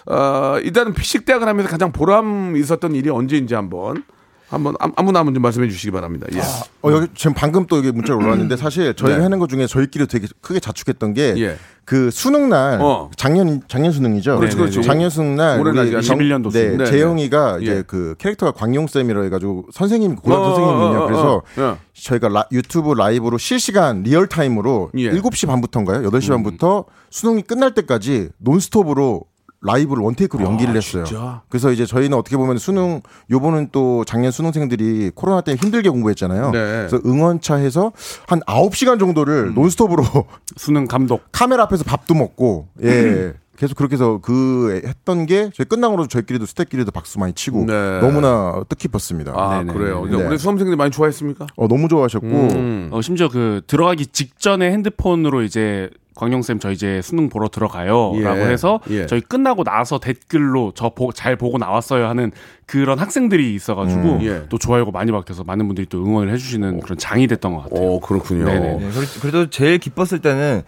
어, 일단은 피식 대학을 하면서 가장 보람 있었던 일이 언제인지 한번 한번 아무- 아무나 한번 좀 말씀해 주시기 바랍니다. 예. 어, 여기 지금 방금 또 이게 문자가 올라왔는데 사실 저희가 네. 하는 것 중에 저희끼리 되게 크게 자축했던 게 예. 그 수능 날 어. 작년 작년 수능이죠. 그렇죠, 그렇죠. 작년 수능 날 우리 아직 정- 21년도 네, 수능. 네, 재영이가 네. 이제 예. 그 캐릭터가 광용 쌤이라 해가지고 선생님 고등 어, 선생님이요. 어, 어, 그래서 어, 어. 저희가 라- 유튜브 라이브로 실시간 real time으로 예. 7시 반부터인가요? 8시 음. 반부터 수능이 끝날 때까지 논스톱으로 라이브를 원테이크로 연기를 했어요. 아, 진짜? 그래서 이제 저희는 어떻게 보면 수능 요번은 또 작년 수능생들이 코로나 때문에 힘들게 공부했잖아요. 네. 그래서 응원차에서 한 9시간 정도를 음. 논스톱으로 수능 감독. 카메라 앞에서 밥도 먹고 예. 계속 그렇게 해서 그 했던 게 저희 끝나고도 저희끼리도 스태끼리도 박수 많이 치고 네. 너무나 뜻깊었습니다. 아 네네. 그래요. 네. 우리 수험생들이 많이 좋아했습니까? 어, 너무 좋아하셨고 음. 어, 심지어 그 들어가기 직전에 핸드폰으로 이제 광영쌤 저 이제 수능 보러 들어가요 예. 라고 해서 예. 저희 끝나고 나서 댓글로 저 잘 보고 나왔어요 하는 그런 학생들이 있어가지고 음, 예. 또 좋아요가 많이 박혀서 많은 분들이 또 응원을 해주시는 그런 장이 됐던 것 같아요. 어 그렇군요. 네네. 네, 그래- 그래도 제일 기뻤을 때는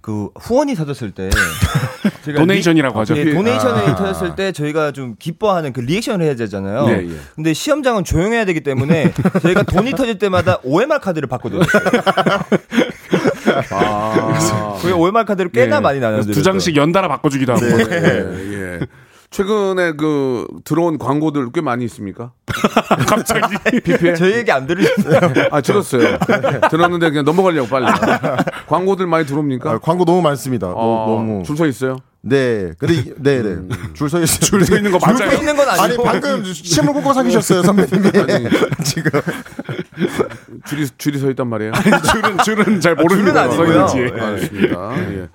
그 후원이 터졌을 때 제가 도네이션이라고 하죠. 예, 도네이션이 터졌을 때 저희가 좀 기뻐하는 그 리액션을 해야 되잖아요. 네, 예. 근데 시험장은 조용해야 되기 때문에 저희가 돈이 터질 때마다 OMR 카드를 바꿔드렸어요. 아. 그 OMR 카드를 꽤나 네. 많이 나눠드렸어요. 두 장씩 연달아 바꿔주기도 하고. 예, 예. 최근에 그 들어온 광고들 꽤 많이 있습니까? 갑자기. PPL? 저희 얘기 안 들으셨어요? 아 들었어요. 들었는데 그냥 넘어가려고 빨리. 광고들 많이 들어옵니까? 아, 광고 너무 많습니다. 어, 너무, 너무. 줄 서 있어요? 네. 근데 이- 네, 네. 줄 서 있어요. 줄서 있는 거 맞아요. 있는 건 아니 아니고 방금 침을 꽂고 사귀셨어요 선배님이 아니. 지금 줄이 줄이 서 있단 말이에요. 줄은 줄은 잘 모릅니다. 줄은 아니고요. 서 있는지. 예. 알겠습니다. 예.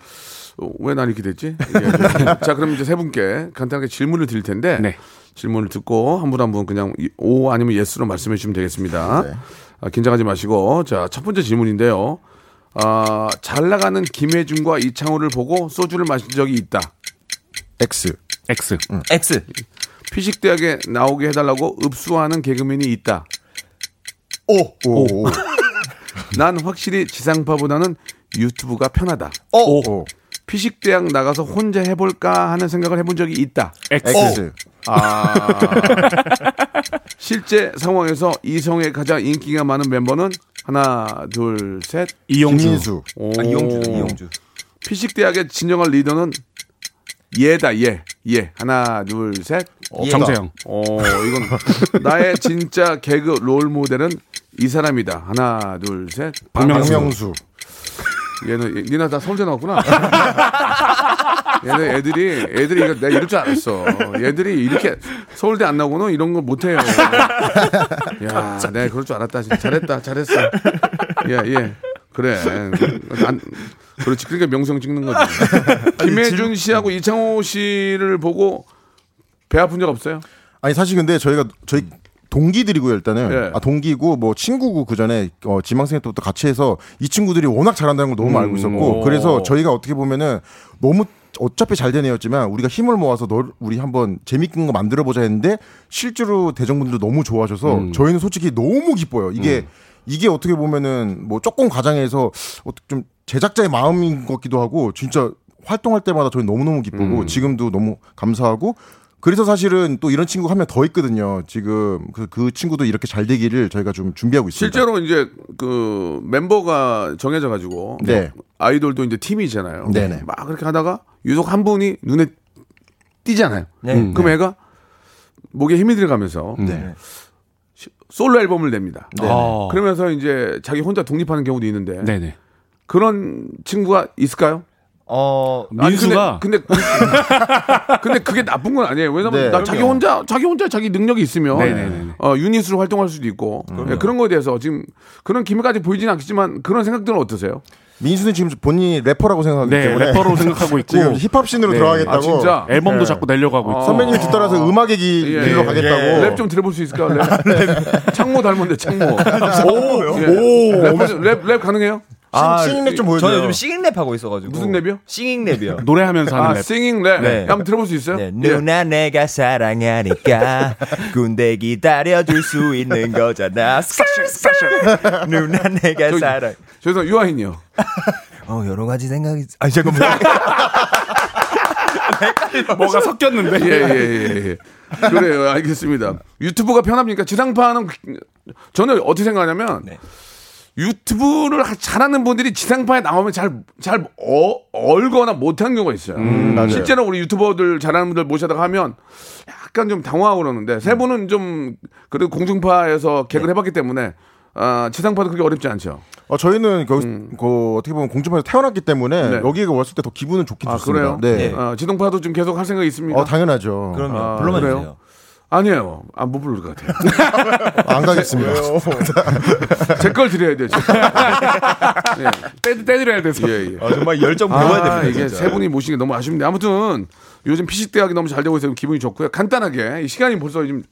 어, 왜난 이렇게 됐지? 예. 자, 그럼 이제 세 분께 간단하게 질문을 드릴 텐데 네. 질문을 듣고 한 분 한 분 그냥 이- 오 아니면 예스로 말씀해 주시면 되겠습니다. 네. 아, 긴장하지 마시고 자, 첫 번째 질문인데요. 아, 잘 나가는 김혜중과 이창호를 보고 소주를 마신 적이 있다. X X. X. 피식대학에 나오게 해달라고 읍수하는 개그맨이 있다. O. 오, 오. 난 확실히 지상파보다는 유튜브가 편하다. O. 오. 피식대학 나가서 혼자 해볼까 하는 생각을 해본 적이 있다. X. X 아. 실제 상황에서 이성에 가장 인기가 많은 멤버는 하나, 둘, 셋. 이용주. 김민수 오. 아, 이용주. 이용주. 피식 대학의 진정한 리더는 얘다, 얘. 얘. 하나, 둘, 셋. 예. 정재영. 어, 이건 나의 진짜 개그 롤 모델은 이 사람이다. 하나, 둘, 셋. 박명수. 박명수 얘는 니나 다 서울대 나왔구나. 얘네 애들이 애들이 이거 내가 이럴 줄 알았어. 얘들이 이렇게 서울대 안 나고는 이런 걸 못해요. 야, 내가 그럴 줄 알았다. 진짜. 잘했다, 잘했어. 예, 예. 그래. 난, 그렇지. 그러니까 명성 찍는 거지. 김혜준 씨하고 이창호 씨를 보고 배 아픈 적 없어요? 아니 사실 근데 저희가 저희 동기들이고요 일단은 예. 아 동기고 뭐 친구고 그 전에 어, 지망생 때부터 같이 해서 이 친구들이 워낙 잘한다는 걸 너무 알고 있었고 오. 그래서 저희가 어떻게 보면은 너무 어차피 잘 되는 애였지만 우리가 힘을 모아서 널 우리 한번 재밌는 거 만들어 보자 했는데 실제로 대정분들도 너무 좋아하셔서 음. 저희는 솔직히 너무 기뻐요 이게 이게 어떻게 보면은 뭐 조금 과장해서 어떻게 좀 제작자의 마음인 것 같기도 하고 진짜 활동할 때마다 저희 너무너무 기쁘고 음. 지금도 너무 감사하고 그래서 사실은 또 이런 친구가 한명 더 있거든요. 지금 그, 그 친구도 이렇게 잘 되기를 저희가 좀 준비하고 있습니다. 실제로 이제 그 멤버가 정해져 가지고 네. 아이돌도 이제 팀이잖아요. 네네. 막 그렇게 하다가 유독 한 분이 눈에 띄잖아요. 네. 음. 그럼 애가 목에 힘이 들어가면서 네. 솔로 앨범을 냅니다. 네. 아. 그러면서 이제 자기 혼자 독립하는 경우도 있는데 네네. 그런 친구가 있을까요? 어, 민수가 근데 근데, 근데 그게 나쁜 건 아니에요. 왜냐면 네. 나 자기 혼자 자기 혼자 자기 능력이 있으면 네네네. 어, 유닛으로 활동할 수도 있고 예, 그런 거에 대해서 지금 그런 기미까지 보이지는 않겠지만 그런 생각들은 어떠세요? 민수는 지금 본인이 래퍼라고 생각하기 네, 때문에 래퍼로 생각하고 있고 지금 힙합 씬으로 네. 들어가겠다고 아 진짜 앨범도 네. 자꾸 내려고 하고 있고 어. 선배님이 뒤따라서 음악의 길- 예, 길로 예. 가겠다고 랩좀 들어볼 수 있을까? 랩. 창모 닮은데 창모. 오, 예. 랩, 좀- 랩, 랩 가능해요? singing랩 좀 보여줘요. 저는 요즘 singing랩 하고 있어가지고. 무슨 랩이요? singing랩이요. 노래하면서 하는 아, 랩. singing 랩. 네. 한번 들어볼 수 있어요? 네, 예. 누나 내가 사랑하니까 군대 기다려줄 수 있는 거잖아. 누나 내가 저기, 사랑. 저기서 유아인이요. 어 여러 가지 생각이. 아 잠깐만. 뭐가 섞였는데. 예, 예, 예, 예. 그래요. 알겠습니다. 유튜브가 편합니까? 지상파는 그- 저는 어떻게 생각하냐면 네. 유튜브를 하- 잘하는 분들이 지상파에 나오면 잘, 잘 어, 얼거나 못한 경우가 있어요. 맞아요. 실제로 우리 유튜버들 잘하는 분들 모셔다가 하면 약간 좀 당황하고 그러는데 세 분은 좀 그래도 공중파에서 개그를 해봤기 때문에 아, 지상파도 그렇게 어렵지 않죠. 어, 저희는 거기 그 어떻게 보면 공중파에서 태어났기 때문에 음. 네. 여기에 왔을 때 더 기분은 좋긴 아, 좋습니다. 그래요? 네. 어, 지동파도 좀 계속 할 생각이 있습니까? 어 당연하죠. 그럼요. 아, 불러만? 주세요. 아니에요. 안 못 부를 것 같아요. 안 가겠습니다. 제 걸 드려야 돼요. 예. 떼, 떼드려야 돼서. 예, 예. 아, 정말 열정 배워야 아, 됩니다. 이게 진짜. 세 분이 모시는 게 너무 아쉽네요. 아무튼 요즘 피식 대학이 너무 잘 되고 있어서 기분이 좋고요. 간단하게 이 시간이 벌써 좀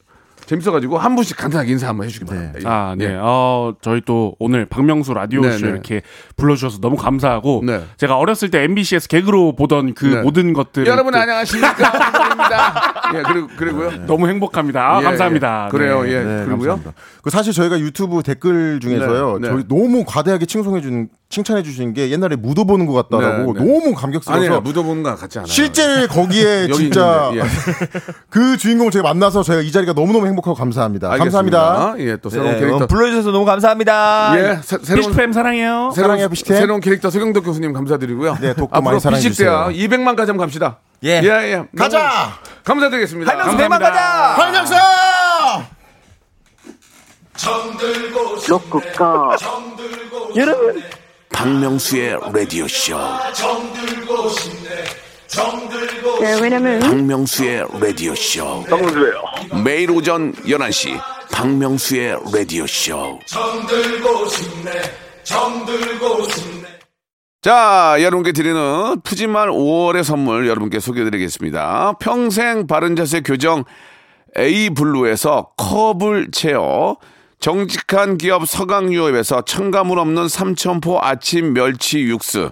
재밌어가지고 한 분씩 간단하게 인사 한번 해주기 바랍니다. 예. 아, 네. 예. 어, 저희 또 오늘 박명수 라디오 네, 쇼 네. 이렇게 불러주셔서 너무 감사하고 네. 제가 어렸을 때 MBC에서 개그로 보던 그 네. 모든 것들 여러분 안녕하십니까? 박명수입니다. 예, 그리고 그리고요. 너무 행복합니다. 아, 예, 감사합니다. 예. 그래요. 네. 예. 네, 그리고요. 그 사실 저희가 유튜브 댓글 중에서요. 네, 네. 저희 너무 과대하게 칭송해 준 칭찬해 주신 게 옛날에 무도 보는 것 같다라고 네, 네. 너무 감격스러워서 아니에요. 묻어보는 거 같지 않아요. 실제 거기에 진짜 있는데, 예. 그 주인공을 제가 만나서 저희가 이 자리가 너무너무 행복하고 감사합니다. 감사합니다. 알겠습니다. 예, 또 새로운 네, 캐릭터. 어, 불러주셔서 너무 감사합니다. 예, 새, 새로운 피시팸 사랑해요. 새로운, 사랑해요, 피식템. 새로운 캐릭터 서경덕 교수님 감사드리고요. 네, 독도 많이 사랑해 피식대학 주세요. 200만까지 한번 갑시다. 예. 예, 예. 가자! 감사드리겠습니다. 할명수 대만 가자. 한영사! 로쿠꺼 여러분 박명수의 라디오 쇼. 네, 왜냐면 박명수의 라디오 쇼. 박명수예요. 매일 오전 11시 박명수의 라디오 쇼. 자, 여러분께 드리는 푸짐한 5월의 선물 여러분께 소개해드리겠습니다. 평생 바른 자세 교정 에이블루에서 커블체어 정직한 기업 서강유업에서 첨가물 없는 삼천포 아침 멸치 육수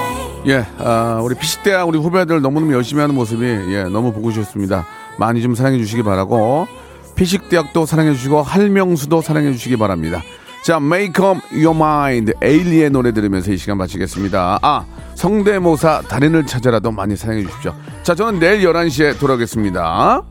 예, 아, 우리 피식대학 우리 후배들 너무너무 열심히 하는 모습이 예, 너무 보고 싶습니다. 많이 좀 사랑해 주시기 바라고 피식대학도 사랑해 주시고 할명수도 사랑해 주시기 바랍니다. 자, Make Up Your Mind 에일리의 노래 들으면서 이 시간 마치겠습니다. 아, 성대모사 달인을 찾아라도 많이 사랑해 주십시오. 자, 저는 내일 11시에 돌아오겠습니다.